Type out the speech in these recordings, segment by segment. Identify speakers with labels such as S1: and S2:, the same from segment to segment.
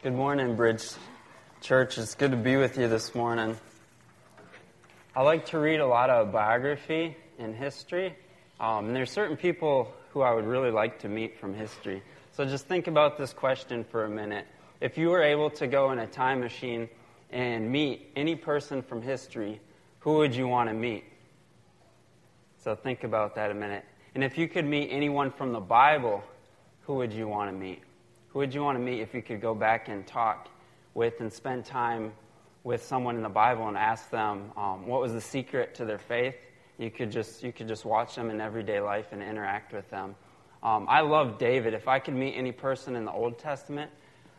S1: Good morning, Bridge Church. It's good to be with you this morning. I like to read a lot of biography and history. Um, and there's certain people who I would really like to meet from history. So just think about this question for a minute. If you were able to go in a time machine and meet any person from history, who would you want to meet? So think about that a minute. And if you could meet anyone from the Bible, who would you want to meet? Who would you want to meet if you could go back and talk with and spend time with someone in the Bible and ask them um, what was the secret to their faith? You could just you could just watch them in everyday life and interact with them. Um, I love David. If I could meet any person in the Old Testament,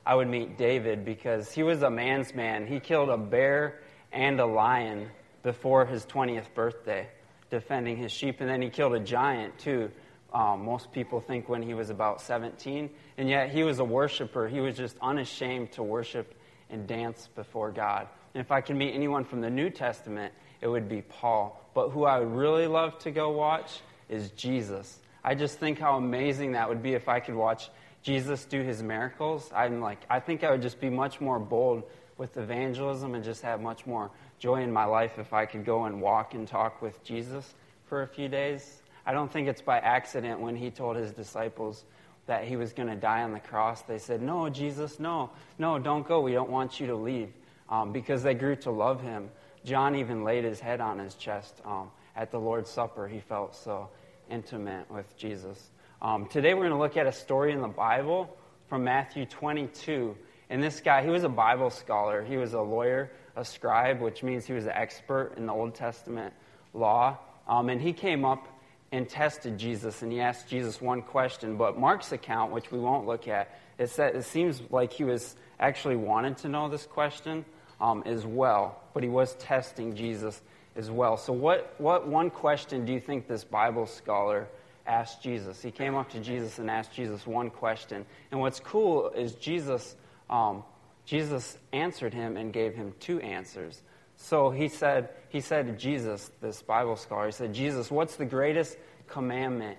S1: I would meet David because he was a man's man. He killed a bear and a lion before his 20th birthday, defending his sheep, and then he killed a giant too um, most people think when he was about 17. And yet he was a worshiper. He was just unashamed to worship and dance before God. And if I could meet anyone from the New Testament, it would be Paul. But who I would really love to go watch is Jesus. I just think how amazing that would be if I could watch Jesus do his miracles. I'm like, I think I would just be much more bold with evangelism and just have much more joy in my life if I could go and walk and talk with Jesus for a few days. I don't think it's by accident when he told his disciples that he was going to die on the cross. They said, No, Jesus, no, no, don't go. We don't want you to leave. Um, because they grew to love him. John even laid his head on his chest um, at the Lord's Supper. He felt so intimate with Jesus. Um, today we're going to look at a story in the Bible from Matthew 22. And this guy, he was a Bible scholar. He was a lawyer, a scribe, which means he was an expert in the Old Testament law. Um, and he came up and tested Jesus, and he asked Jesus one question. But Mark's account, which we won't look at, it, said, it seems like he was actually wanted to know this question um, as well, but he was testing Jesus as well. So, what, what one question do you think this Bible scholar asked Jesus? He came up to Jesus and asked Jesus one question. And what's cool is Jesus, um, Jesus answered him and gave him two answers. So he said, he said to Jesus, this Bible scholar, he said, Jesus, what's the greatest commandment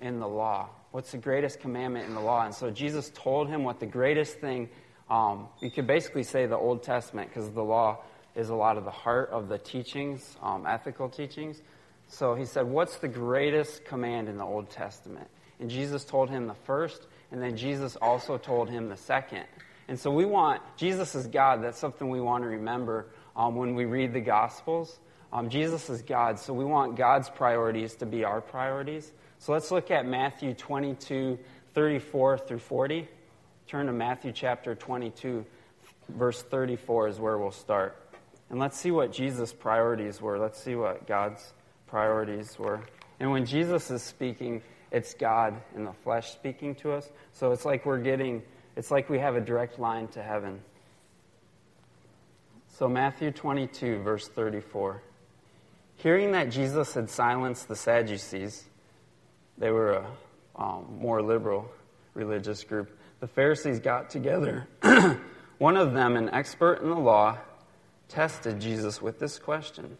S1: in the law? What's the greatest commandment in the law? And so Jesus told him what the greatest thing, um, you could basically say the Old Testament, because the law is a lot of the heart of the teachings, um, ethical teachings. So he said, What's the greatest command in the Old Testament? And Jesus told him the first, and then Jesus also told him the second. And so we want, Jesus is God. That's something we want to remember um, when we read the Gospels. Um, Jesus is God, so we want God's priorities to be our priorities. So let's look at Matthew 22, 34 through 40. Turn to Matthew chapter 22, verse 34 is where we'll start. And let's see what Jesus' priorities were. Let's see what God's priorities were. And when Jesus is speaking, it's God in the flesh speaking to us. So it's like we're getting, it's like we have a direct line to heaven. So, Matthew 22, verse 34. Hearing that Jesus had silenced the Sadducees, they were a um, more liberal religious group, the Pharisees got together. One of them, an expert in the law, tested Jesus with this question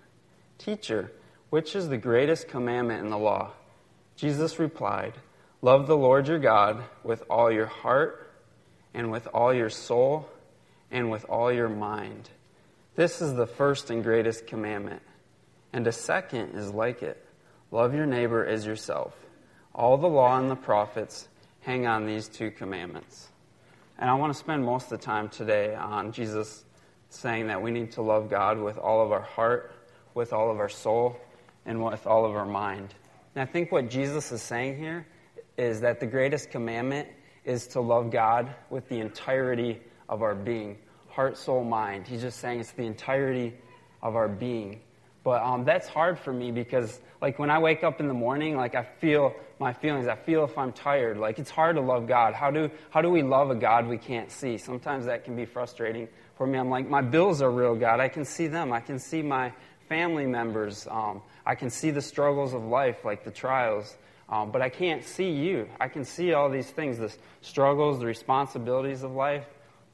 S1: Teacher, which is the greatest commandment in the law? Jesus replied, Love the Lord your God with all your heart, and with all your soul, and with all your mind. This is the first and greatest commandment. And a second is like it love your neighbor as yourself. All the law and the prophets hang on these two commandments. And I want to spend most of the time today on Jesus saying that we need to love God with all of our heart, with all of our soul, and with all of our mind. And I think what Jesus is saying here is that the greatest commandment is to love God with the entirety of our being heart, soul, mind. He's just saying it's the entirety of our being. But um, that's hard for me because, like, when I wake up in the morning, like, I feel my feelings. I feel if I'm tired. Like, it's hard to love God. How do, how do we love a God we can't see? Sometimes that can be frustrating for me. I'm like, my bills are real, God. I can see them. I can see my family members. Um, I can see the struggles of life, like the trials. Um, but I can't see you. I can see all these things the struggles, the responsibilities of life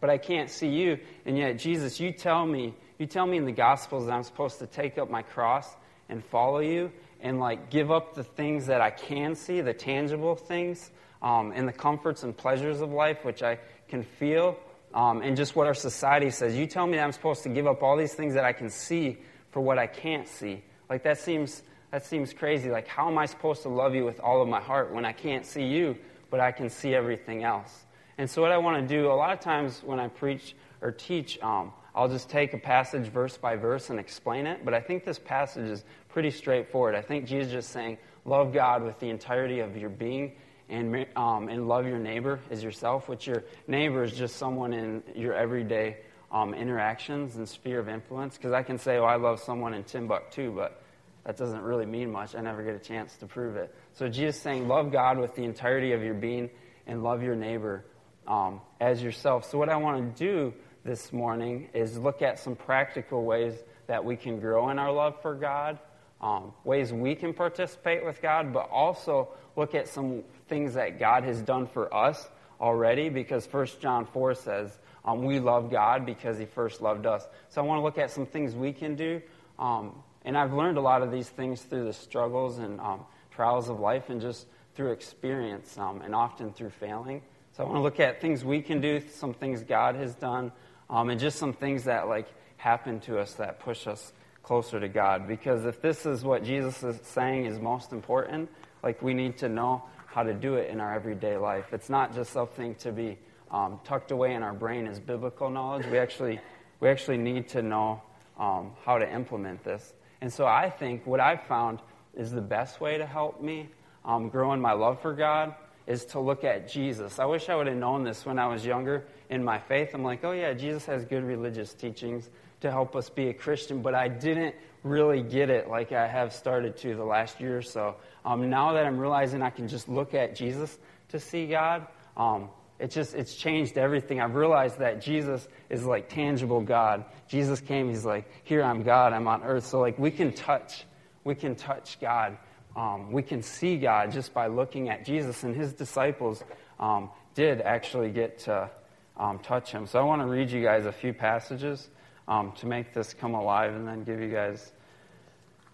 S1: but I can't see you. And yet, Jesus, you tell me, you tell me in the Gospels that I'm supposed to take up my cross and follow you and like give up the things that I can see, the tangible things, um, and the comforts and pleasures of life, which I can feel. um, and just what our society says. You tell me that I'm supposed to give up all these things that I can see for what I can't see. Like that seems that seems crazy. Like how am I supposed to love you with all of my heart when I can't see you, but I can see everything else? And so what I want to do a lot of times when I preach or teach, um, I'll just take a passage verse by verse and explain it. But I think this passage is pretty straightforward. I think Jesus is just saying, love God with the entirety of your being and, um, and love your neighbor as yourself, which your neighbor is just someone in your everyday um, interactions and sphere of influence. Because I can say, oh, I love someone in Timbuktu, but that doesn't really mean much. I never get a chance to prove it. So Jesus is saying, love God with the entirety of your being and love your neighbor um, as yourself. So what I want to do this morning is look at some practical ways that we can grow in our love for God, um, ways we can participate with God, but also look at some things that God has done for us already because 1 John 4 says um, we love God because he first loved us. So I want to look at some things we can do. Um, and I've learned a lot of these things through the struggles and um, trials of life and just through experience um, and often through failing. So I want to look at things we can do, some things God has done, um, and just some things that like happen to us that push us closer to God. Because if this is what Jesus is saying is most important, like we need to know how to do it in our everyday life. It's not just something to be um, tucked away in our brain as biblical knowledge. We actually, we actually need to know um, how to implement this. And so I think what I've found is the best way to help me um, grow in my love for God is to look at Jesus. I wish I would have known this when I was younger in my faith. I'm like, oh, yeah, Jesus has good religious teachings to help us be a Christian, but I didn't really get it like I have started to the last year or so. Um, now that I'm realizing I can just look at Jesus to see God, um, it just it's changed everything. I've realized that Jesus is like tangible God. Jesus came, he's like, here I'm God, I'm on earth. So like we can touch, we can touch God. Um, we can see God just by looking at Jesus, and his disciples um, did actually get to um, touch him. So I want to read you guys a few passages um, to make this come alive and then give you guys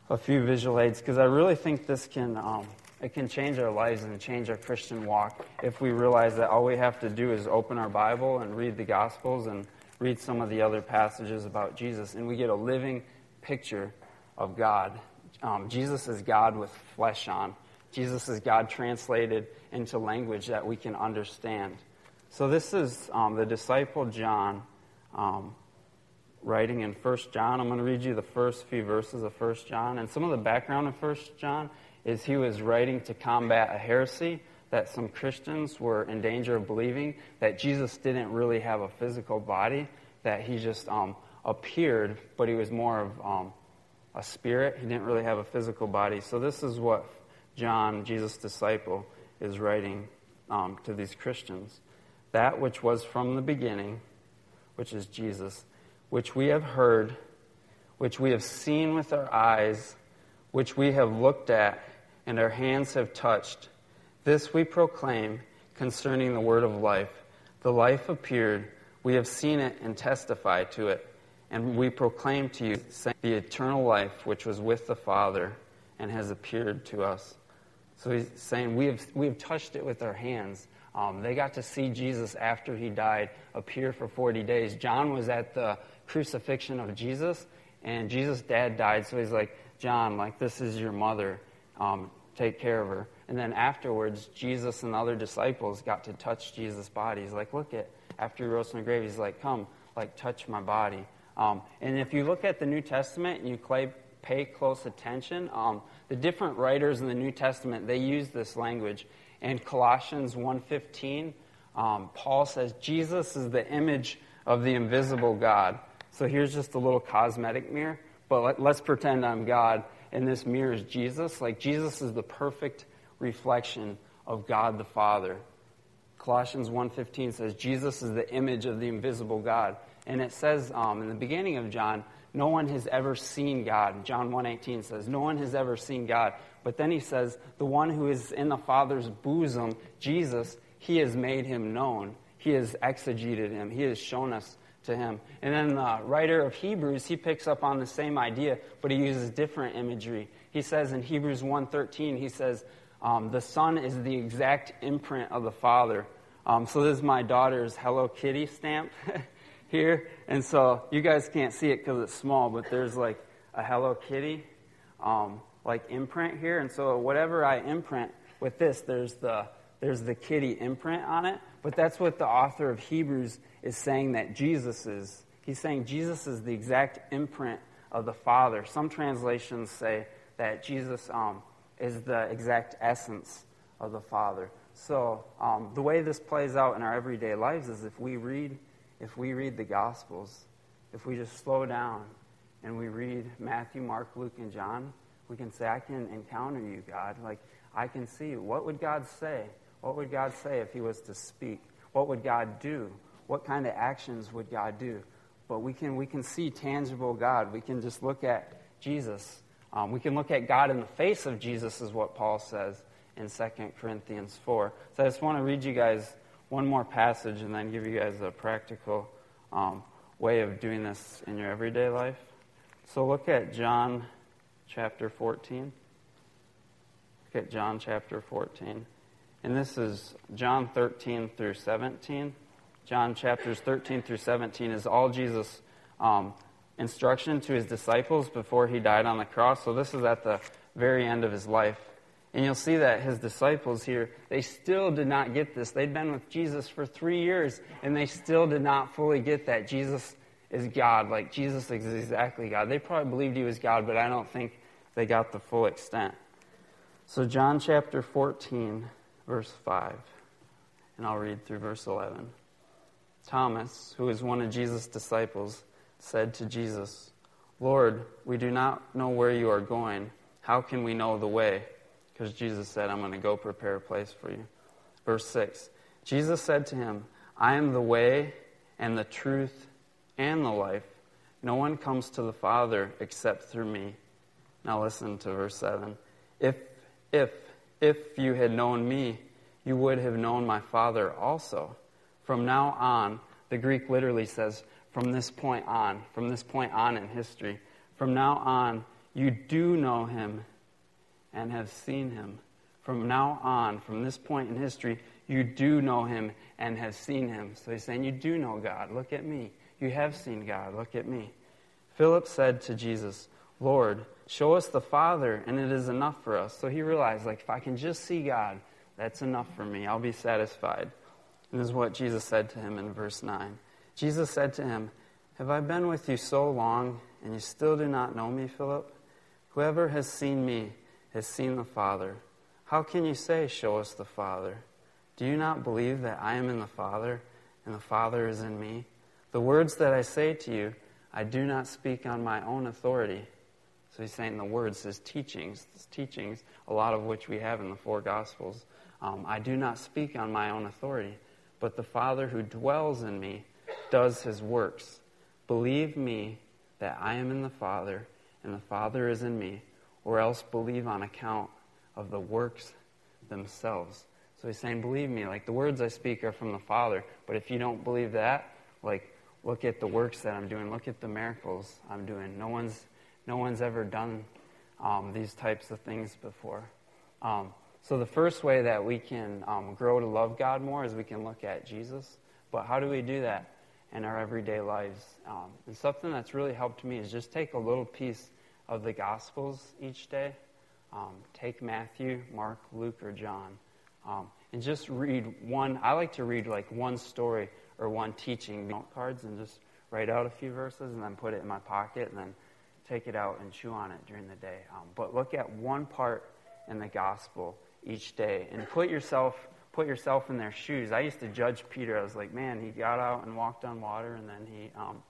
S1: a few visual aids because I really think this can um, it can change our lives and change our Christian walk if we realize that all we have to do is open our Bible and read the Gospels and read some of the other passages about Jesus, and we get a living picture of God. Um, Jesus is God with flesh on. Jesus is God translated into language that we can understand. So this is um, the disciple John. Um, writing in 1 John. I'm going to read you the first few verses of 1 John. And some of the background of 1 John is he was writing to combat a heresy that some Christians were in danger of believing that Jesus didn't really have a physical body, that he just um, appeared, but he was more of um, a spirit. He didn't really have a physical body. So this is what John, Jesus' disciple, is writing um, to these Christians. That which was from the beginning, which is Jesus which we have heard, which we have seen with our eyes, which we have looked at, and our hands have touched. This we proclaim concerning the word of life. The life appeared, we have seen it and testified to it, and we proclaim to you the eternal life which was with the Father and has appeared to us. So he's saying we have, we have touched it with our hands. Um, they got to see Jesus after he died appear for 40 days. John was at the crucifixion of Jesus, and Jesus' dad died, so he's like, John, like, this is your mother. Um, take care of her. And then afterwards, Jesus and other disciples got to touch Jesus' body. He's like, look at, after he rose from the grave, he's like, come, like, touch my body. Um, and if you look at the New Testament and you pay close attention, um, the different writers in the New Testament, they use this language. In Colossians 1.15, um, Paul says, Jesus is the image of the invisible God. So here's just a little cosmetic mirror, but let, let's pretend I'm God and this mirror is Jesus. Like Jesus is the perfect reflection of God the Father. Colossians 1.15 says Jesus is the image of the invisible God. And it says um, in the beginning of John, no one has ever seen God. John 1.18 says, no one has ever seen God. But then he says, the one who is in the Father's bosom, Jesus, he has made him known. He has exegeted him. He has shown us to him. And then the writer of Hebrews, he picks up on the same idea, but he uses different imagery. He says in Hebrews 1.13, he says, um, the Son is the exact imprint of the Father. Um, so this is my daughter's Hello Kitty stamp here. And so you guys can't see it because it's small, but there's like a Hello Kitty um, like imprint here. And so whatever I imprint with this, there's the, there's the kitty imprint on it. But that's what the author of Hebrews is saying that Jesus is. He's saying Jesus is the exact imprint of the Father. Some translations say that Jesus um, is the exact essence of the Father. So um, the way this plays out in our everyday lives is if we read, if we read the Gospels, if we just slow down and we read Matthew, Mark, Luke, and John, we can say, "I can encounter you, God. Like I can see you. What would God say? What would God say if He was to speak? What would God do? What kind of actions would God do? But we can we can see tangible God. We can just look at Jesus. Um, we can look at God in the face of Jesus, is what Paul says in 2 Corinthians 4. So I just want to read you guys one more passage and then give you guys a practical um, way of doing this in your everyday life. So look at John chapter 14. Look at John chapter 14. And this is John 13 through 17. John chapters 13 through 17 is all Jesus' um, instruction to his disciples before he died on the cross. So this is at the very end of his life. And you'll see that his disciples here, they still did not get this. They'd been with Jesus for three years, and they still did not fully get that Jesus is God. Like, Jesus is exactly God. They probably believed he was God, but I don't think they got the full extent. So, John chapter 14, verse 5, and I'll read through verse 11. Thomas, who was one of Jesus' disciples, said to Jesus, Lord, we do not know where you are going. How can we know the way? Because Jesus said, I'm going to go prepare a place for you. Verse 6 Jesus said to him, I am the way and the truth and the life. No one comes to the Father except through me. Now listen to verse 7. If, if, if you had known me, you would have known my Father also. From now on, the Greek literally says, from this point on, from this point on in history, from now on, you do know him and have seen him. From now on, from this point in history, you do know him and have seen him. So he's saying, You do know God. Look at me. You have seen God. Look at me. Philip said to Jesus, Lord, show us the Father, and it is enough for us. So he realized, like, if I can just see God, that's enough for me. I'll be satisfied. And this is what Jesus said to him in verse 9. Jesus said to him, Have I been with you so long, and you still do not know me, Philip? Whoever has seen me has seen the Father. How can you say, Show us the Father? Do you not believe that I am in the Father, and the Father is in me? The words that I say to you, I do not speak on my own authority. So he's saying the words, his teachings, his teachings, a lot of which we have in the four Gospels. Um, I do not speak on my own authority, but the Father who dwells in me does his works. Believe me that I am in the Father, and the Father is in me or else believe on account of the works themselves. So he's saying, believe me, like the words I speak are from the Father, but if you don't believe that, like look at the works that I'm doing, look at the miracles I'm doing. No one's, no one's ever done um, these types of things before. Um, so the first way that we can um, grow to love God more is we can look at Jesus. But how do we do that in our everyday lives? Um, and something that's really helped me is just take a little piece of the Gospels each day. Um, take Matthew, Mark, Luke, or John, um, and just read one. I like to read like one story or one teaching note cards and just write out a few verses and then put it in my pocket and then take it out and chew on it during the day. Um, but look at one part in the gospel each day and put yourself put yourself in their shoes. I used to judge Peter. I was like, man, he got out and walked on water, and then he, um,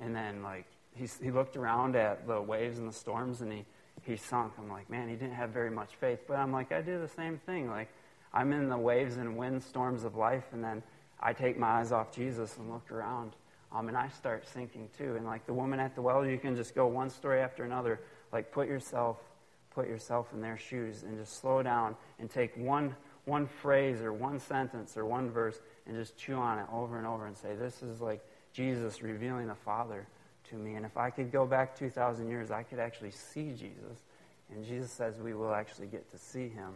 S1: and then like he, he looked around at the waves and the storms and he, he sunk. I'm like, man, he didn't have very much faith. But I'm like, I do the same thing. Like, I'm in the waves and wind storms of life, and then I take my eyes off Jesus and look around. Um, and I start sinking too. And like the woman at the well, you can just go one story after another. Like, put yourself, put yourself in their shoes and just slow down and take one, one phrase or one sentence or one verse and just chew on it over and over and say, this is like Jesus revealing the Father to me. And if I could go back 2,000 years, I could actually see Jesus. And Jesus says we will actually get to see him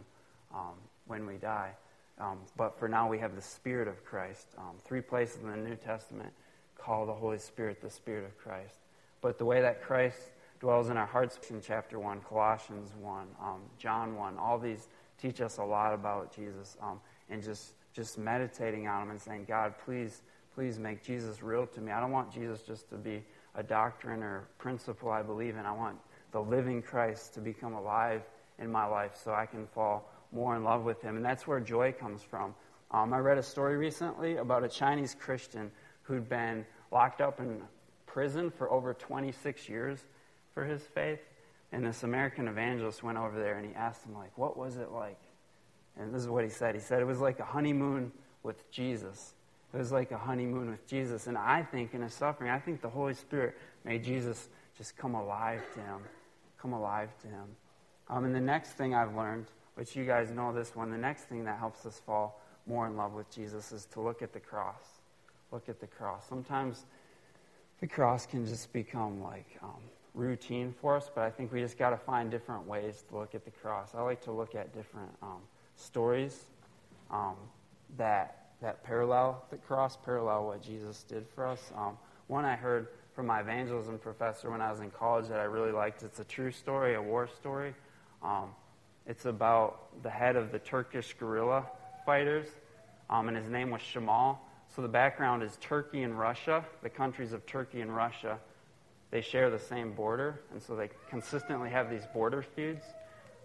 S1: um, when we die. Um, but for now, we have the Spirit of Christ. Um, three places in the New Testament call the Holy Spirit the Spirit of Christ. But the way that Christ dwells in our hearts in chapter 1, Colossians 1, um, John 1, all these teach us a lot about Jesus um, and just, just meditating on him and saying, God, please, please make Jesus real to me. I don't want Jesus just to be a doctrine or principle I believe in. I want the living Christ to become alive in my life so I can fall more in love with him. And that's where joy comes from. Um, I read a story recently about a Chinese Christian who'd been locked up in prison for over 26 years for his faith. And this American evangelist went over there and he asked him, like, what was it like? And this is what he said. He said it was like a honeymoon with Jesus. It was like a honeymoon with Jesus. And I think in his suffering, I think the Holy Spirit made Jesus just come alive to him. Come alive to him. Um, and the next thing I've learned, which you guys know this one, the next thing that helps us fall more in love with Jesus is to look at the cross. Look at the cross. Sometimes the cross can just become like um, routine for us, but I think we just got to find different ways to look at the cross. I like to look at different um, stories um, that that parallel the cross, parallel what Jesus did for us. Um, one I heard from my evangelism professor when I was in college that I really liked. It's a true story, a war story. Um, it's about the head of the Turkish guerrilla fighters, um, and his name was Shamal. So the background is Turkey and Russia, the countries of Turkey and Russia they share the same border, and so they consistently have these border feuds.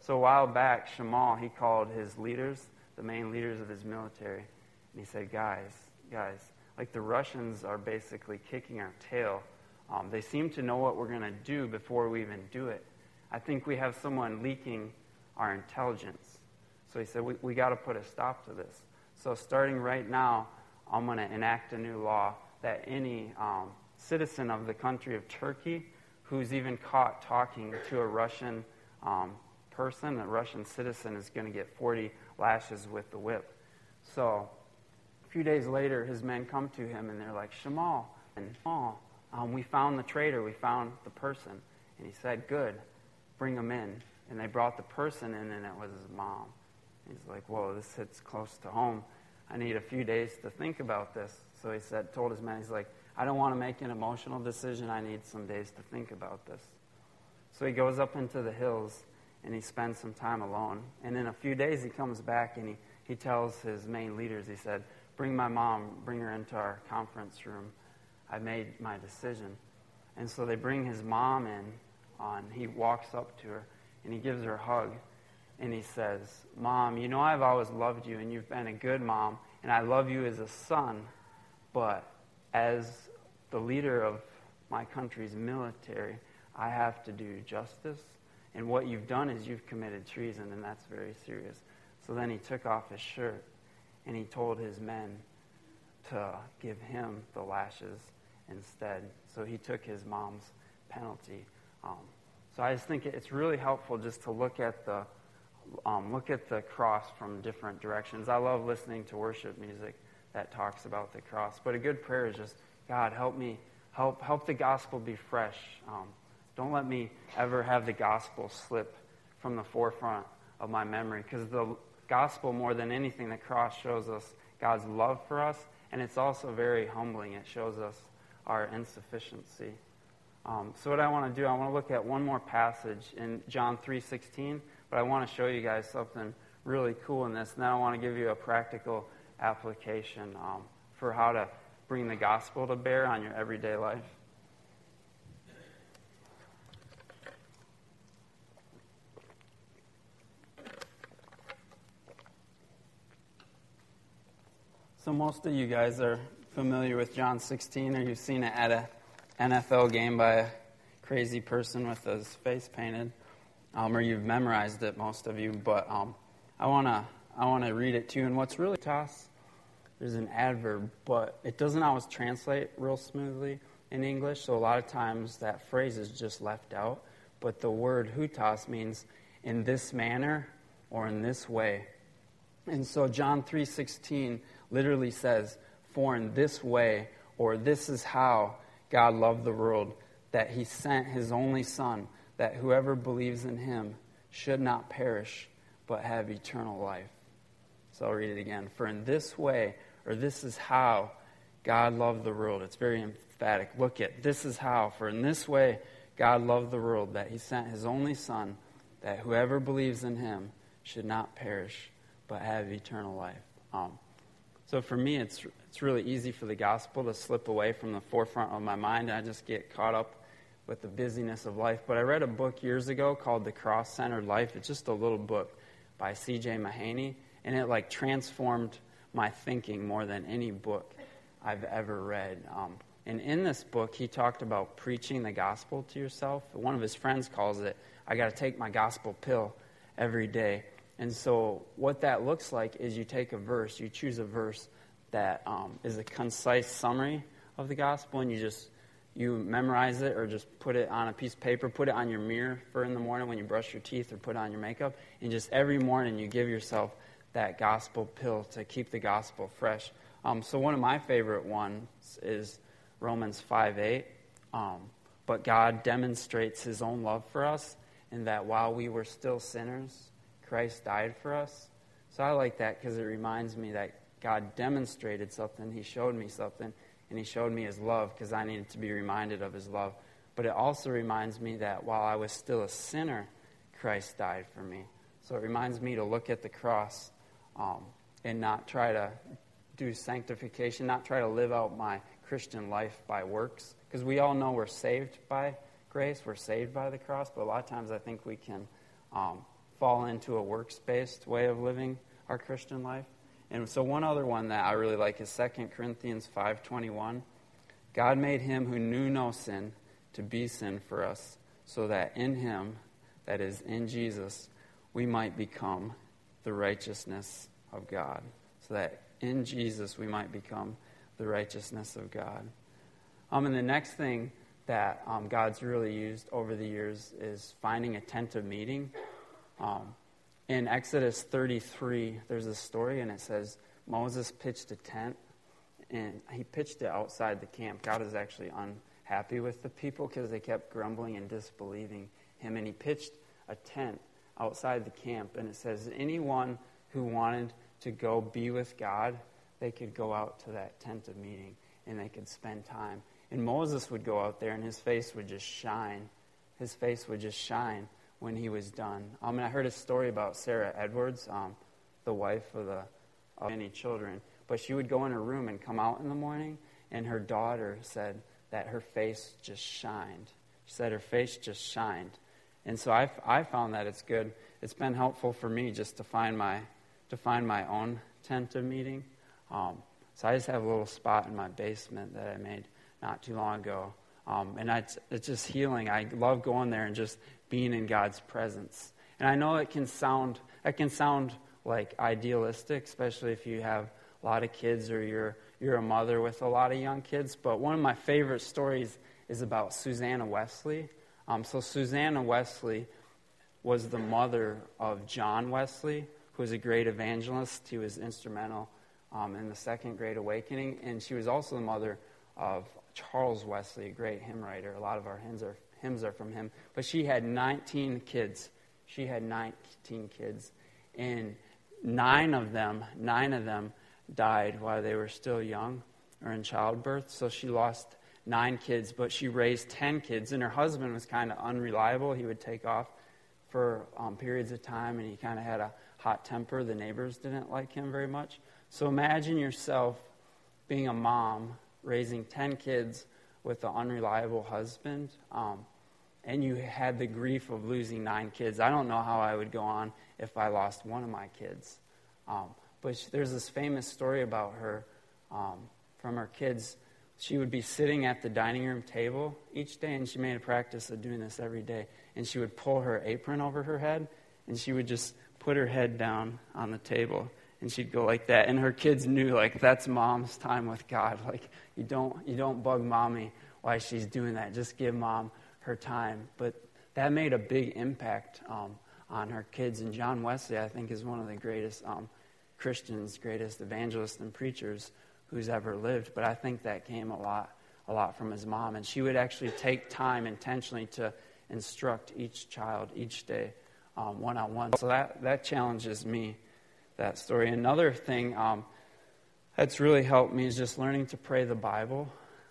S1: So a while back, Shamal, he called his leaders, the main leaders of his military, and he said, guys, guys, like the Russians are basically kicking our tail. Um, they seem to know what we're going to do before we even do it. I think we have someone leaking our intelligence. So he said, we, we got to put a stop to this. So starting right now, I'm going to enact a new law that any um, citizen of the country of Turkey who's even caught talking to a Russian um, person, a Russian citizen, is going to get 40 lashes with the whip. So a few days later, his men come to him and they're like, Shamal, and oh, um, we found the traitor, we found the person. And he said, Good, bring him in. And they brought the person in, and it was his mom. He's like, Whoa, this hits close to home. I need a few days to think about this. So he said, told his men, he's like, I don't want to make an emotional decision. I need some days to think about this. So he goes up into the hills and he spends some time alone. And in a few days, he comes back and he, he tells his main leaders, he said, Bring my mom, bring her into our conference room. I made my decision. And so they bring his mom in. On, he walks up to her and he gives her a hug. And he says, Mom, you know I've always loved you and you've been a good mom and I love you as a son, but as the leader of my country's military, I have to do justice. And what you've done is you've committed treason, and that's very serious. So then he took off his shirt and he told his men to give him the lashes instead. So he took his mom's penalty. Um, so I just think it's really helpful just to look at the um, look at the cross from different directions. I love listening to worship music that talks about the cross, but a good prayer is just God, help me, help, help the gospel be fresh. Um, don't let me ever have the gospel slip from the forefront of my memory because the gospel, more than anything, the cross shows us God's love for us, and it's also very humbling. It shows us our insufficiency. Um, so what I want to do, I want to look at one more passage in John 3.16, but I want to show you guys something really cool in this, and then I want to give you a practical application um, for how to bring the gospel to bear on your everyday life? So, most of you guys are familiar with John 16, or you've seen it at an NFL game by a crazy person with his face painted, um, or you've memorized it, most of you. But um, I want to I wanna read it to you. And what's really tough there's an adverb, but it doesn't always translate real smoothly in English, so a lot of times that phrase is just left out. But the word hutas means in this manner or in this way. And so John 3:16 literally says, "For in this way or this is how God loved the world that he sent his only son that whoever believes in him should not perish but have eternal life." So I'll read it again. For in this way, or this is how God loved the world. It's very emphatic. Look at this is how. For in this way, God loved the world that he sent his only Son, that whoever believes in him should not perish, but have eternal life. Um, so for me, it's, it's really easy for the gospel to slip away from the forefront of my mind. And I just get caught up with the busyness of life. But I read a book years ago called The Cross Centered Life. It's just a little book by C.J. Mahaney, and it like transformed my thinking more than any book I've ever read. Um, and in this book, he talked about preaching the gospel to yourself. One of his friends calls it, I got to take my gospel pill every day. And so, what that looks like is you take a verse, you choose a verse that um, is a concise summary of the gospel, and you just you memorize it or just put it on a piece of paper, put it on your mirror for in the morning when you brush your teeth or put on your makeup, and just every morning you give yourself that gospel pill to keep the gospel fresh. Um, so one of my favorite ones is Romans 5 8. Um, but God demonstrates his own love for us in that while we were still sinners, Christ died for us. So I like that because it reminds me that God demonstrated something, he showed me something, and he showed me his love because I needed to be reminded of his love. But it also reminds me that while I was still a sinner, Christ died for me. So it reminds me to look at the cross um, and not try to do sanctification, not try to live out my Christian life by works. Because we all know we're saved by grace, we're saved by the cross, but a lot of times I think we can um, fall into a works based way of living our Christian life. And so one other one that I really like is 2 Corinthians 5:21. God made him who knew no sin to be sin for us, so that in him, that is in Jesus, we might become the righteousness of God. So that in Jesus we might become the righteousness of God. Um, and the next thing that um, God's really used over the years is finding a tent of meeting. Um, in Exodus 33, there's a story, and it says Moses pitched a tent, and he pitched it outside the camp. God is actually unhappy with the people because they kept grumbling and disbelieving him, and he pitched a tent outside the camp, and it says anyone who wanted to go be with God, they could go out to that tent of meeting and they could spend time. And Moses would go out there and his face would just shine. His face would just shine when he was done. Um, and I heard a story about Sarah Edwards, um, the wife of, the, of many children. But she would go in her room and come out in the morning, and her daughter said that her face just shined. She said her face just shined. And so I, I found that it's good. It's been helpful for me just to find my, to find my own tent of meeting. Um, so I just have a little spot in my basement that I made not too long ago. Um, and it's, it's just healing. I love going there and just being in God's presence. And I know it can sound, it can sound like idealistic, especially if you have a lot of kids or you're, you're a mother with a lot of young kids. But one of my favorite stories is about Susanna Wesley. Um, so, Susanna Wesley was the mother of John Wesley, who was a great evangelist. He was instrumental um, in the Second Great Awakening. And she was also the mother of Charles Wesley, a great hymn writer. A lot of our hymns are, hymns are from him. But she had 19 kids. She had 19 kids. And nine of them, nine of them died while they were still young or in childbirth. So she lost nine kids, but she raised 10 kids. And her husband was kind of unreliable. He would take off for um, periods of time, and he kind of had a hot temper. The neighbors didn't like him very much. So imagine yourself being a mom raising 10 kids with an unreliable husband, um, and you had the grief of losing nine kids. I don't know how I would go on if I lost one of my kids. Um, but there's this famous story about her um, from her kids. She would be sitting at the dining room table each day, and she made a practice of doing this every day. And she would pull her apron over her head, and she would just put her head down on the table and she'd go like that and her kids knew like that's mom's time with god like you don't you don't bug mommy while she's doing that just give mom her time but that made a big impact um, on her kids. And john wesley i think is one of the greatest um, christians greatest evangelists and preachers who's ever lived. But i think that came a lot a lot from his mom. And she would actually take time intentionally to instruct each child each day one on one so that, that challenges me that story. Another thing um, that's really helped me is just learning to pray the Bible,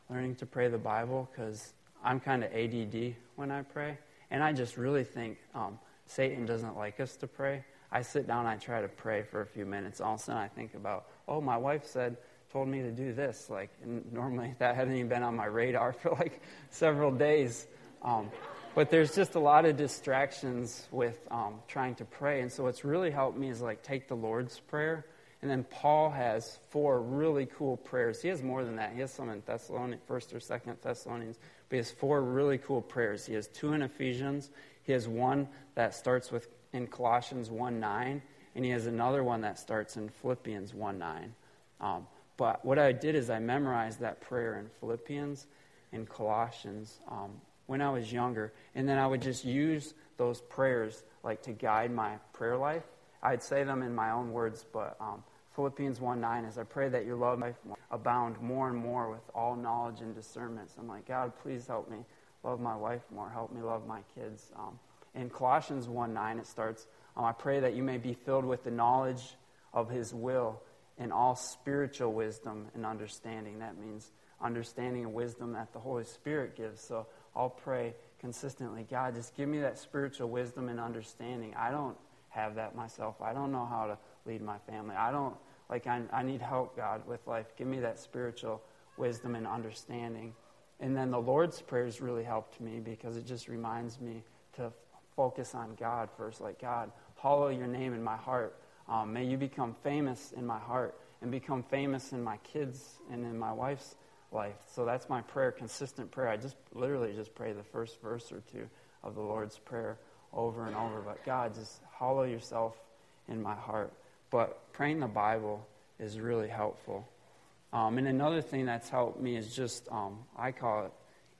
S1: learning to pray the Bible because I'm kind of ADD when I pray, and I just really think um, Satan doesn't like us to pray. I sit down, I try to pray for a few minutes. All of a sudden, I think about, oh, my wife said, told me to do this. Like, normally that hadn't even been on my radar for like several days. Um, but there's just a lot of distractions with um, trying to pray. And so what's really helped me is like take the Lord's Prayer. And then Paul has four really cool prayers. He has more than that. He has some in Thessalonians, first or second Thessalonians, but he has four really cool prayers. He has two in Ephesians. He has one that starts with in Colossians 1 9, and he has another one that starts in Philippians 1 9. Um, but what I did is I memorized that prayer in Philippians and Colossians. Um, when I was younger. And then I would just use those prayers like to guide my prayer life. I'd say them in my own words, but um, Philippians 1 9 is I pray that your love might abound more and more with all knowledge and discernment. So I'm like, God, please help me love my wife more. Help me love my kids. Um, in Colossians 1 9, it starts, um, I pray that you may be filled with the knowledge of his will and all spiritual wisdom and understanding. That means understanding and wisdom that the Holy Spirit gives. So I'll pray consistently God, just give me that spiritual wisdom and understanding. I don't have that myself. I don't know how to lead my family. I don't, like, I, I need help, God, with life. Give me that spiritual wisdom and understanding. And then the Lord's prayers really helped me because it just reminds me to focus on God first. Like, God, hollow your name in my heart. Um, may you become famous in my heart and become famous in my kids and in my wife's life. So that's my prayer, consistent prayer. I just literally just pray the first verse or two of the Lord's Prayer over and over. But God, just hollow yourself in my heart. But praying the Bible is really helpful. Um, and another thing that's helped me is just, um, I call it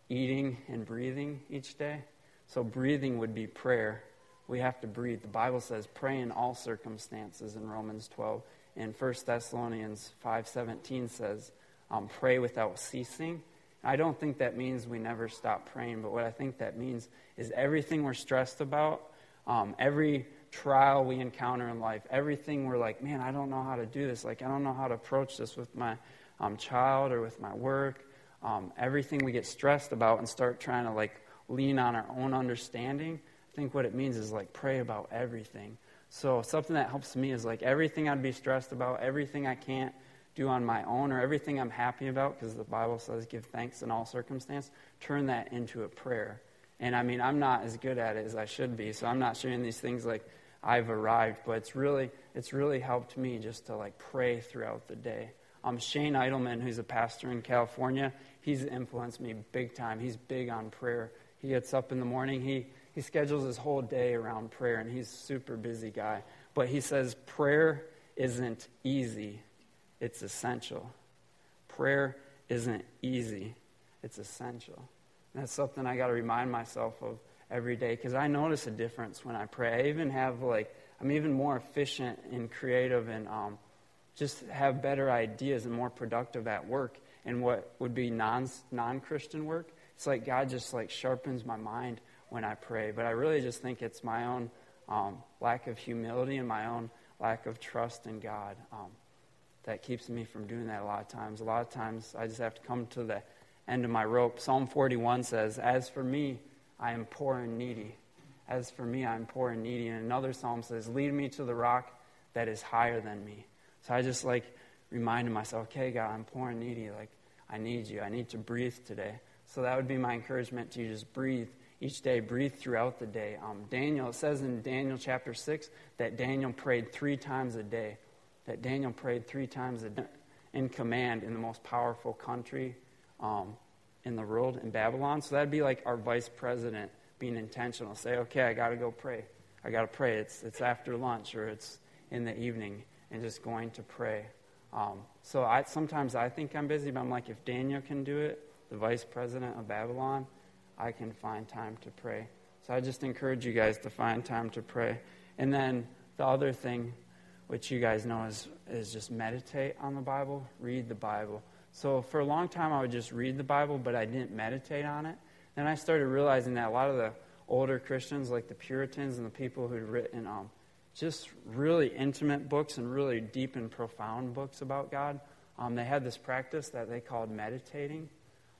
S1: eating and breathing each day. So breathing would be prayer. We have to breathe. The Bible says pray in all circumstances in Romans 12. And 1 Thessalonians 5.17 says um, pray without ceasing. I don't think that means we never stop praying, but what I think that means is everything we're stressed about, um, every trial we encounter in life, everything we're like, man, I don't know how to do this. Like, I don't know how to approach this with my um, child or with my work. Um, everything we get stressed about and start trying to like lean on our own understanding. I think what it means is like pray about everything. So something that helps me is like everything I'd be stressed about, everything I can't do on my own or everything I'm happy about, because the Bible says give thanks in all circumstance, turn that into a prayer. And I mean, I'm not as good at it as I should be, so I'm not sharing these things like I've arrived, but it's really, it's really helped me just to like pray throughout the day. Um, Shane Idleman, who's a pastor in California, he's influenced me big time. He's big on prayer. He gets up in the morning, he, he schedules his whole day around prayer, and he's super busy guy. But he says prayer isn't easy, it's essential. Prayer isn't easy, it's essential. And that's something I got to remind myself of every day because I notice a difference when I pray. I even have, like, I'm even more efficient and creative and um, just have better ideas and more productive at work and what would be non non Christian work. It's like God just like sharpens my mind when I pray. But I really just think it's my own um, lack of humility and my own lack of trust in God. Um, that keeps me from doing that a lot of times. A lot of times I just have to come to the end of my rope. Psalm 41 says, As for me, I am poor and needy. As for me, I am poor and needy. And another psalm says, Lead me to the rock that is higher than me. So I just like reminded myself, okay, God, I'm poor and needy. Like, I need you. I need to breathe today. So that would be my encouragement to you. Just breathe each day. Breathe throughout the day. Um, Daniel, it says in Daniel chapter 6 that Daniel prayed three times a day that Daniel prayed three times a day in command in the most powerful country um, in the world, in Babylon. So that'd be like our vice president being intentional. Say, okay, I got to go pray. I got to pray. It's, it's after lunch or it's in the evening and just going to pray. Um, so I, sometimes I think I'm busy, but I'm like, if Daniel can do it, the vice president of Babylon, I can find time to pray. So I just encourage you guys to find time to pray. And then the other thing which you guys know is, is just meditate on the Bible, read the Bible. So for a long time, I would just read the Bible, but I didn't meditate on it. Then I started realizing that a lot of the older Christians, like the Puritans and the people who'd written um, just really intimate books and really deep and profound books about God. Um, they had this practice that they called meditating.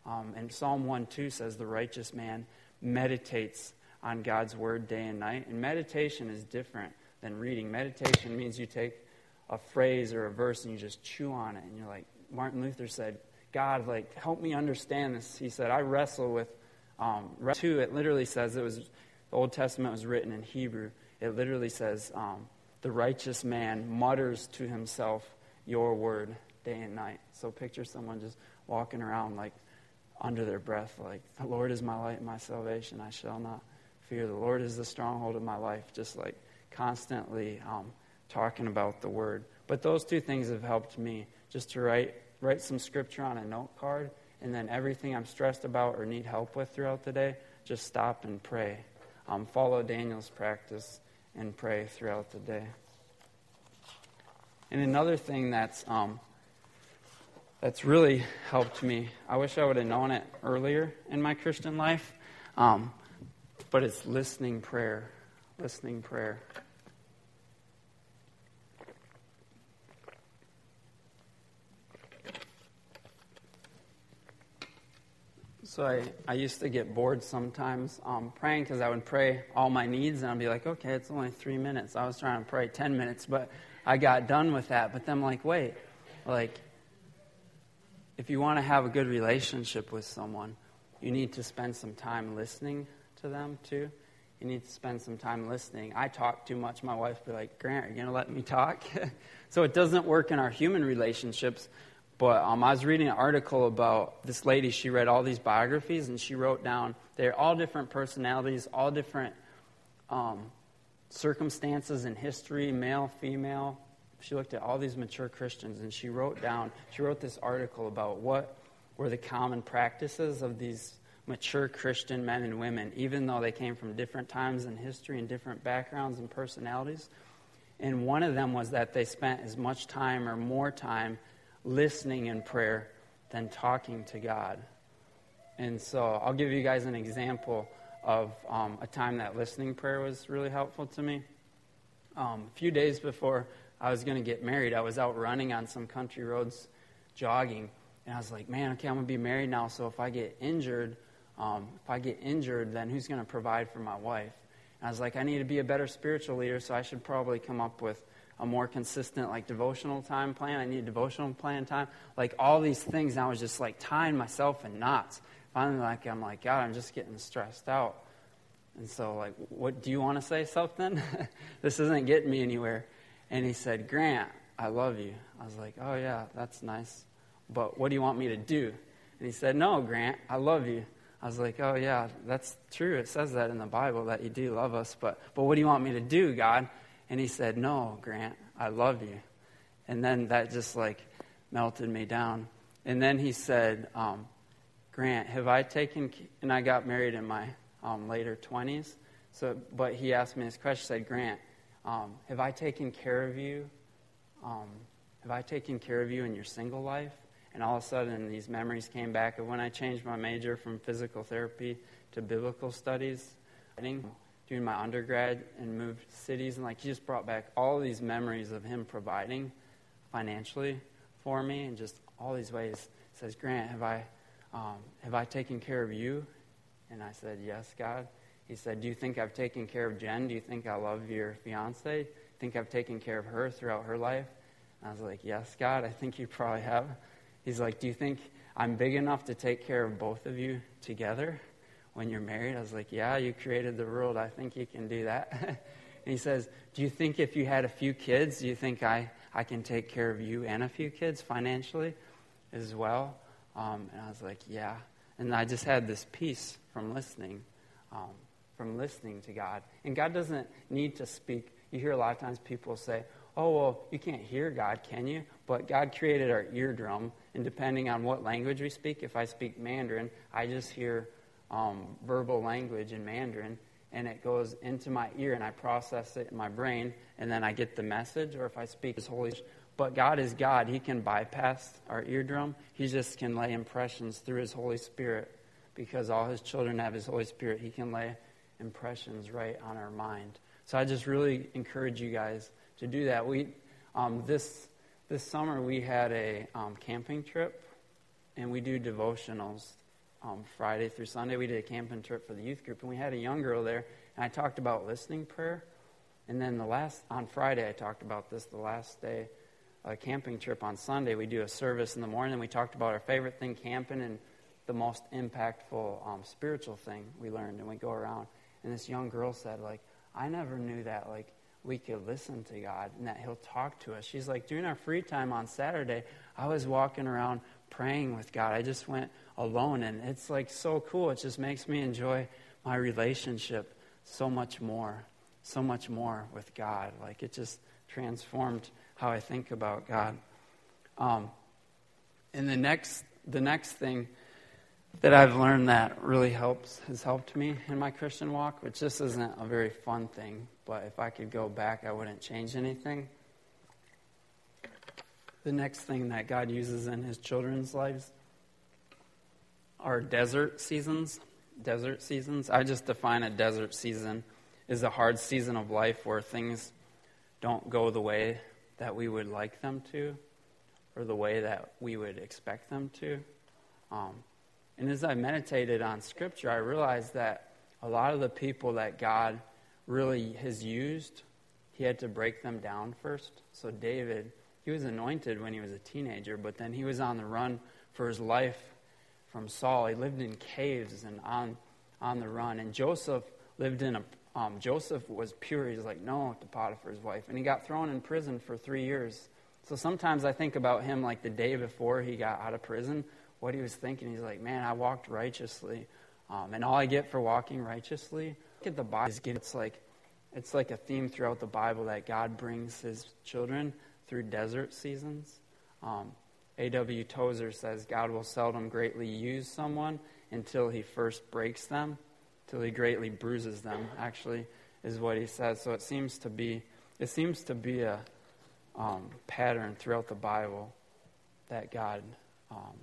S1: Um, and Psalm 1 2 says, The righteous man meditates on God's word day and night. And meditation is different than reading. Meditation means you take a phrase or a verse and you just chew on it. And you're like, Martin Luther said, God, like, help me understand this. He said, I wrestle with um, two. It literally says it was the Old Testament was written in Hebrew. It literally says, um, the righteous man mutters to himself your word day and night. So picture someone just walking around like under their breath, like, the Lord is my light and my salvation. I shall not fear. The Lord is the stronghold of my life. Just like constantly um, talking about the word. But those two things have helped me just to write write some scripture on a note card, and then everything I'm stressed about or need help with throughout the day, just stop and pray. Um, follow Daniel's practice and pray throughout the day. And another thing that's um, that's really helped me. I wish I would have known it earlier in my Christian life, um, but it's listening prayer. Listening prayer. So I, I used to get bored sometimes um, praying because I would pray all my needs and I'd be like, okay, it's only three minutes. I was trying to pray 10 minutes, but I got done with that. But then I'm like, wait, like, if you want to have a good relationship with someone, you need to spend some time listening to them too. You need to spend some time listening. I talk too much. My wife be like, Grant, are you going to let me talk? so it doesn't work in our human relationships, but um, I was reading an article about this lady. She read all these biographies and she wrote down they're all different personalities, all different um, circumstances in history, male, female. She looked at all these mature Christians and she wrote down, she wrote this article about what were the common practices of these mature Christian men and women, even though they came from different times in history and different backgrounds and personalities. And one of them was that they spent as much time or more time listening in prayer than talking to God. And so I'll give you guys an example of um, a time that listening prayer was really helpful to me. Um, a few days before I was going to get married, I was out running on some country roads jogging. And I was like, man, okay, I'm going to be married now, so if I get injured, um, if I get injured, then who's going to provide for my wife? And I was like, I need to be a better spiritual leader, so I should probably come up with a more consistent like devotional time plan. I need devotional plan time. Like all these things, and I was just like tying myself in knots. Finally, like I'm like, God, I'm just getting stressed out. And so, like, what do you want to say something? this isn't getting me anywhere. And he said, Grant, I love you. I was like, oh yeah, that's nice. But what do you want me to do? And he said, No, Grant, I love you. I was like, oh yeah, that's true. It says that in the Bible that you do love us. But but what do you want me to do, God? And he said, No, Grant, I love you. And then that just like melted me down. And then he said, um, Grant, have I taken, and I got married in my um, later 20s. So, but he asked me this question, said, Grant, um, have I taken care of you? Um, have I taken care of you in your single life? And all of a sudden, these memories came back of when I changed my major from physical therapy to biblical studies doing my undergrad and moved cities, and like he just brought back all these memories of him providing financially for me, and just all these ways. He says, Grant, have I um, have I taken care of you? And I said, Yes, God. He said, Do you think I've taken care of Jen? Do you think I love your fiance? Think I've taken care of her throughout her life? And I was like, Yes, God, I think you probably have. He's like, Do you think I'm big enough to take care of both of you together? When you're married? I was like, Yeah, you created the world. I think you can do that. and he says, Do you think if you had a few kids, do you think I, I can take care of you and a few kids financially as well? Um, and I was like, Yeah. And I just had this peace from listening, um, from listening to God. And God doesn't need to speak. You hear a lot of times people say, Oh, well, you can't hear God, can you? But God created our eardrum, and depending on what language we speak, if I speak Mandarin, I just hear um, verbal language in Mandarin, and it goes into my ear, and I process it in my brain, and then I get the message. Or if I speak Swahili, but God is God; He can bypass our eardrum. He just can lay impressions through His Holy Spirit, because all His children have His Holy Spirit. He can lay impressions right on our mind. So I just really encourage you guys to do that. We um, this this summer we had a um, camping trip, and we do devotionals um, Friday through Sunday. We did a camping trip for the youth group, and we had a young girl there, and I talked about listening prayer. And then the last on Friday, I talked about this. The last day, a camping trip on Sunday, we do a service in the morning. And we talked about our favorite thing camping and the most impactful um, spiritual thing we learned. And we go around, and this young girl said, like, I never knew that, like, we could listen to God and that He'll talk to us. She's like, during our free time on Saturday, I was walking around praying with God. I just went alone, and it's like so cool. It just makes me enjoy my relationship so much more, so much more with God. Like it just transformed how I think about God. Um, and the next, the next thing that I've learned that really helps has helped me in my Christian walk, which this isn't a very fun thing, but if I could go back, I wouldn't change anything. The next thing that God uses in His children's lives are desert seasons. Desert seasons. I just define a desert season as a hard season of life where things don't go the way that we would like them to or the way that we would expect them to. Um, and as I meditated on Scripture, I realized that a lot of the people that God really has used, He had to break them down first. So, David, he was anointed when he was a teenager, but then he was on the run for his life from Saul. He lived in caves and on, on the run. And Joseph lived in a. Um, Joseph was pure. He's like, no to Potiphar's wife. And he got thrown in prison for three years. So sometimes I think about him like the day before he got out of prison what he was thinking. He's like, man, I walked righteously. Um, and all I get for walking righteously, look at the Bible. It's like, it's like a theme throughout the Bible that God brings his children through desert seasons. Um, A.W. Tozer says God will seldom greatly use someone until he first breaks them, till he greatly bruises them, actually, is what he says. So it seems to be, it seems to be a um, pattern throughout the Bible that God um,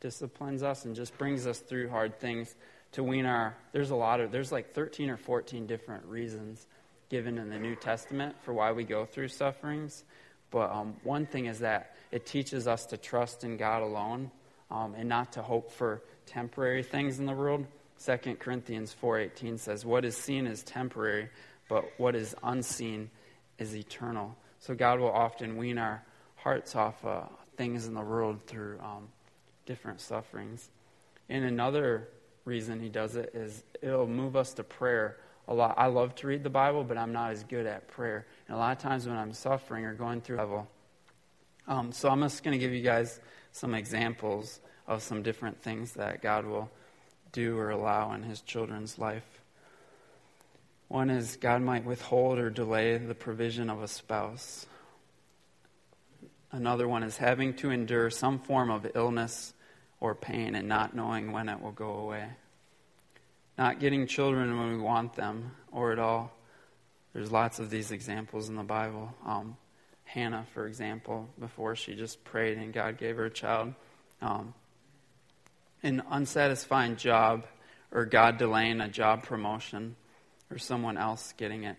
S1: disciplines us and just brings us through hard things to wean our there's a lot of there's like 13 or 14 different reasons given in the new testament for why we go through sufferings but um, one thing is that it teaches us to trust in god alone um, and not to hope for temporary things in the world. 2 corinthians 4.18 says what is seen is temporary but what is unseen is eternal. So god will often wean our hearts off uh, things in the world through um, different sufferings. And another reason he does it is it'll move us to prayer a lot. I love to read the Bible, but I'm not as good at prayer. And a lot of times when I'm suffering or going through level, um, so I'm just going to give you guys some examples of some different things that God will do or allow in His children's life. One is God might withhold or delay the provision of a spouse. Another one is having to endure some form of illness or pain and not knowing when it will go away. Not getting children when we want them or at all. There's lots of these examples in the Bible. Um, Hannah, for example, before she just prayed and God gave her a child. Um, an unsatisfying job or God delaying a job promotion or someone else getting it.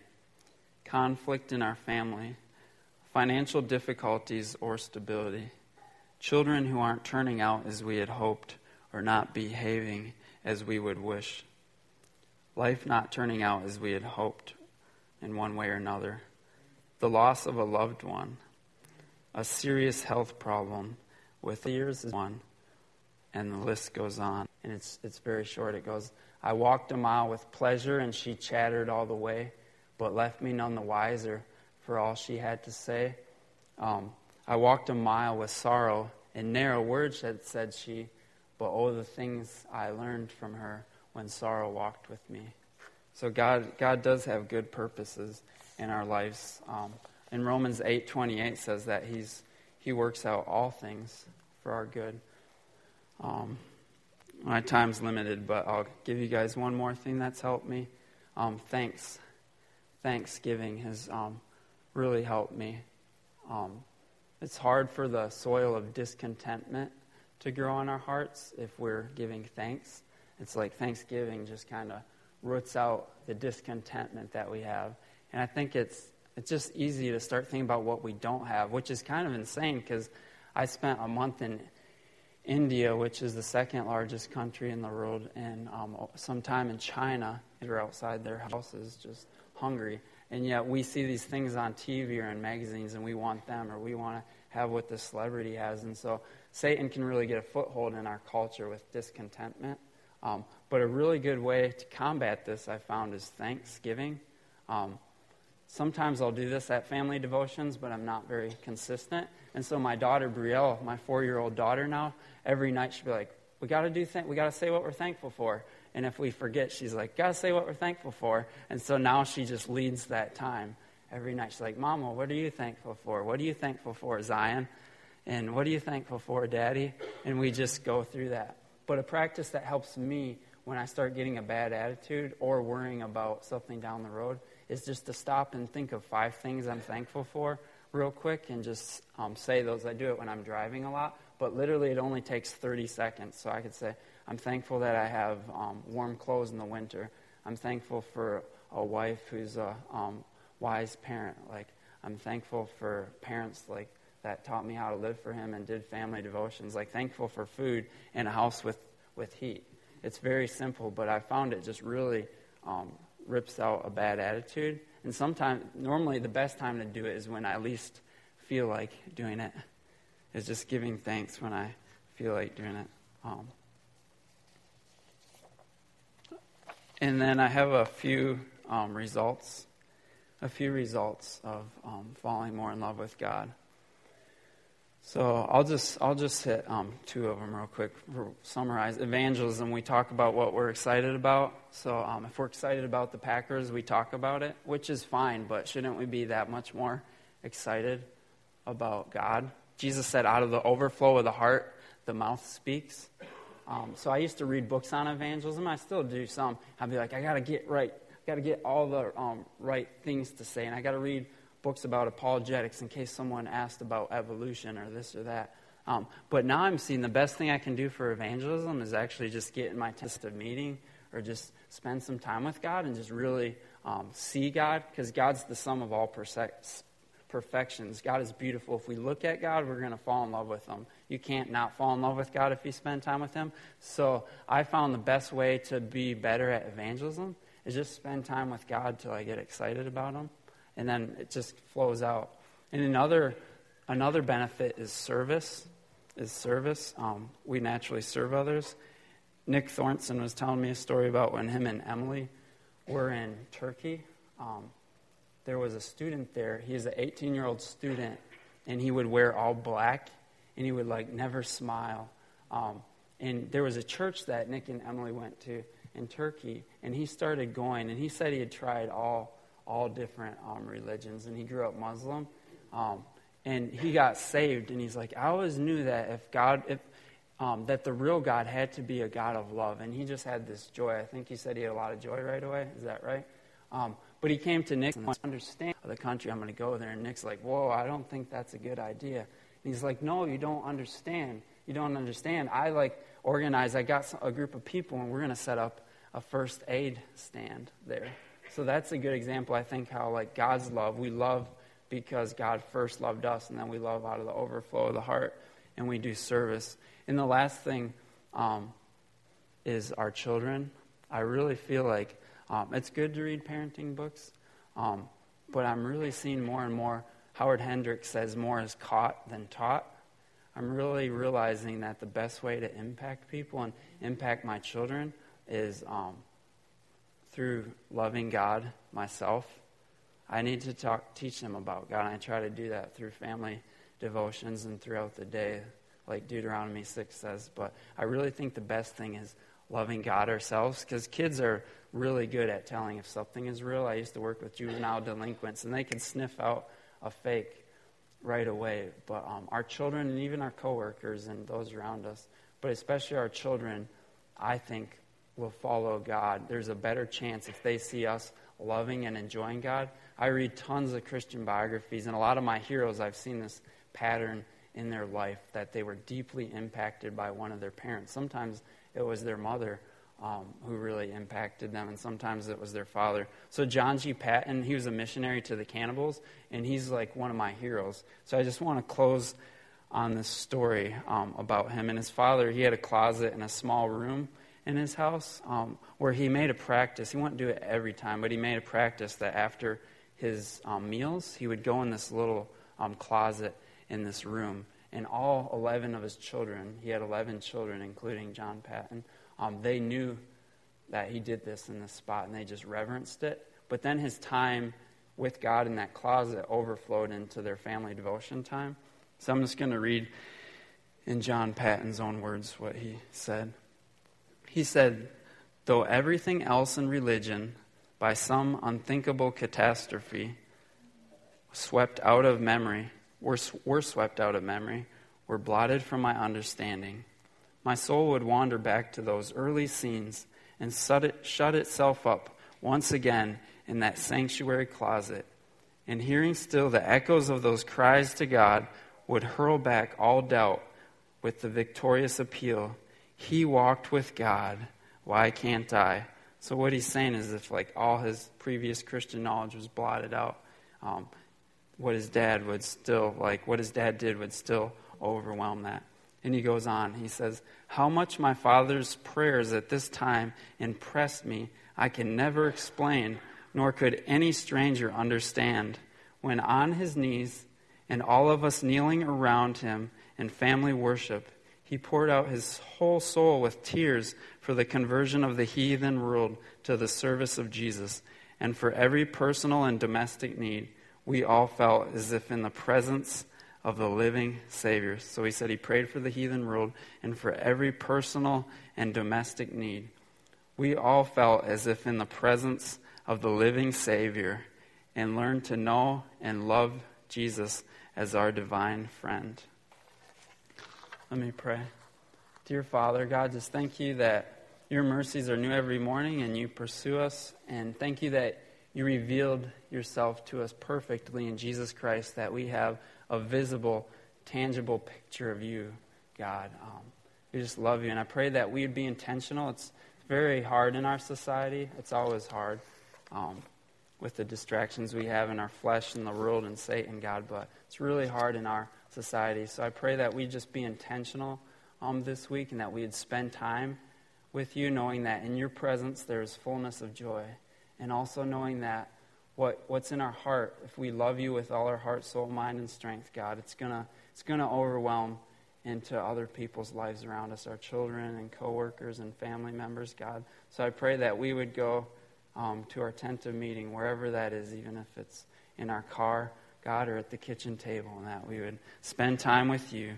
S1: Conflict in our family. Financial difficulties or stability Children who aren't turning out as we had hoped or not behaving as we would wish. Life not turning out as we had hoped in one way or another. The loss of a loved one. A serious health problem with years is one. And the list goes on. And it's, it's very short. It goes, I walked a mile with pleasure, and she chattered all the way, but left me none the wiser for all she had to say. Um, I walked a mile with sorrow, and narrow words, said, said she, but oh, the things I learned from her when sorrow walked with me. So God, God does have good purposes in our lives. Um, and Romans 8.28 says that he's, he works out all things for our good. Um, my time's limited, but I'll give you guys one more thing that's helped me. Um, thanks. Thanksgiving has um, really helped me. Um, it's hard for the soil of discontentment to grow in our hearts if we're giving thanks. It's like Thanksgiving just kind of roots out the discontentment that we have. And I think it's, it's just easy to start thinking about what we don't have, which is kind of insane because I spent a month in India, which is the second largest country in the world, and um, some time in China. They're outside their houses just hungry. And yet we see these things on TV or in magazines and we want them or we want to have what the celebrity has. And so Satan can really get a foothold in our culture with discontentment. Um, but a really good way to combat this, I found, is thanksgiving. Um, sometimes I'll do this at family devotions, but I'm not very consistent. And so my daughter Brielle, my four-year-old daughter now, every night she'll be like, "We got to do th- we got to say what we're thankful for." And if we forget, she's like, "Got to say what we're thankful for." And so now she just leads that time every night. She's like, "Mama, what are you thankful for? What are you thankful for, Zion?" And what are you thankful for, Daddy? And we just go through that. But a practice that helps me when I start getting a bad attitude or worrying about something down the road is just to stop and think of five things I'm thankful for real quick and just um, say those. I do it when I'm driving a lot, but literally it only takes 30 seconds. So I could say, I'm thankful that I have um, warm clothes in the winter. I'm thankful for a wife who's a um, wise parent. Like, I'm thankful for parents like that taught me how to live for him and did family devotions. Like, thankful for food and a house with, with heat. It's very simple, but I found it just really um, rips out a bad attitude. And sometimes, normally, the best time to do it is when I least feel like doing it, is just giving thanks when I feel like doing it. Um, and then I have a few um, results, a few results of um, falling more in love with God. So I'll just I'll just hit um, two of them real quick. Summarize evangelism, we talk about what we're excited about. So um, if we're excited about the Packers, we talk about it, which is fine. But shouldn't we be that much more excited about God? Jesus said, "Out of the overflow of the heart, the mouth speaks." Um, so I used to read books on evangelism. I still do some. I'd be like, I got to get right, got to get all the um, right things to say, and I got to read books about apologetics in case someone asked about evolution or this or that. Um, but now I'm seeing the best thing I can do for evangelism is actually just get in my tent of meeting or just spend some time with God and just really um, see God because God's the sum of all perfections. God is beautiful. If we look at God, we're going to fall in love with Him. You can't not fall in love with God if you spend time with Him. So I found the best way to be better at evangelism is just spend time with God till I get excited about Him and then it just flows out. And another another benefit is service. Is service. Um, we naturally serve others. Nick Thornton was telling me a story about when him and Emily were in Turkey. Um, there was a student there. He is an 18 year old student, and he would wear all black, and he would like never smile. Um, and there was a church that Nick and Emily went to in Turkey, and he started going, and he said he had tried all all different um, religions, and he grew up Muslim. Um, and he got saved, and he's like, I always knew that if God, if um, that the real God had to be a God of love, and he just had this joy. I think he said he had a lot of joy right away. Is that right? Um, but he came to Nick and understand the country I'm going to go there, and Nick's like, Whoa, I don't think that's a good idea. And he's like, No, you don't understand. You don't understand. I like organize. I got a group of people, and we're going to set up a first aid stand there. So that's a good example, I think, how like God's love, we love because God first loved us, and then we love out of the overflow of the heart, and we do service. And the last thing um, is our children. I really feel like um, it's good to read parenting books, um, but I'm really seeing more and more. Howard Hendricks says more is caught than taught. I'm really realizing that the best way to impact people and impact my children is um, through loving God myself. I need to talk, teach them about God. I try to do that through family devotions and throughout the day, like Deuteronomy 6 says. But I really think the best thing is loving God ourselves because kids are really good at telling if something is real. I used to work with juvenile delinquents, and they can sniff out a fake right away. But um, our children and even our coworkers and those around us, but especially our children, I think will follow God. There's a better chance if they see us loving and enjoying God. I read tons of Christian biographies, and a lot of my heroes, I've seen this pattern in their life that they were deeply impacted by one of their parents. Sometimes it was their mother, um, who really impacted them, and sometimes it was their father. So, John G. Paton, he was a missionary to the cannibals, and he's like one of my heroes. So, I just want to close on this story um, about him and his father. He had a closet in a small room in his house um, where he made a practice. He wouldn't do it every time, but he made a practice that after his um, meals, he would go in this little um, closet in this room. And all 11 of his children, he had 11 children, including John Paton, um, they knew that he did this in this spot and they just reverenced it. But then his time with God in that closet overflowed into their family devotion time. So I'm just going to read in John Paton's own words what he said. He said, Though everything else in religion, by some unthinkable catastrophe, swept out of memory, were, were swept out of memory, were blotted from my understanding, my soul would wander back to those early scenes and shut, it, shut itself up once again in that sanctuary closet. And hearing still the echoes of those cries to God, would hurl back all doubt with the victorious appeal He walked with God, why can't I? So, what he's saying is if like all his previous Christian knowledge was blotted out, um, what his dad would still, like, what his dad did would still overwhelm that. And he goes on. He says, How much my father's prayers at this time impressed me, I can never explain, nor could any stranger understand. When on his knees, and all of us kneeling around him in family worship, he poured out his whole soul with tears for the conversion of the heathen world to the service of Jesus. And for every personal and domestic need, we all felt as if in the presence of the living Savior. So he said he prayed for the heathen world and for every personal and domestic need. We all felt as if in the presence of the living Savior and learned to know and love Jesus as our divine friend. Let me pray. Dear Father, God, just thank you that your mercies are new every morning and you pursue us. And thank you that you revealed yourself to us perfectly in Jesus Christ, that we have a visible, tangible picture of you, God. Um, we just love you. And I pray that we would be intentional. It's very hard in our society, it's always hard um, with the distractions we have in our flesh and the world and Satan, God, but it's really hard in our society. So I pray that we just be intentional um, this week and that we'd spend time with you, knowing that in your presence there is fullness of joy. And also knowing that what, what's in our heart, if we love you with all our heart, soul, mind, and strength, God, it's going to it's gonna overwhelm into other people's lives around us, our children and coworkers and family members, God. So I pray that we would go um, to our tent of meeting, wherever that is, even if it's in our car, God, or at the kitchen table, and that we would spend time with you.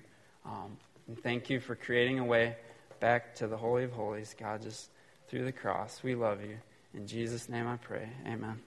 S1: Um, and thank you for creating a way back to the Holy of Holies, God, just through the cross. We love you. In Jesus' name I pray. Amen.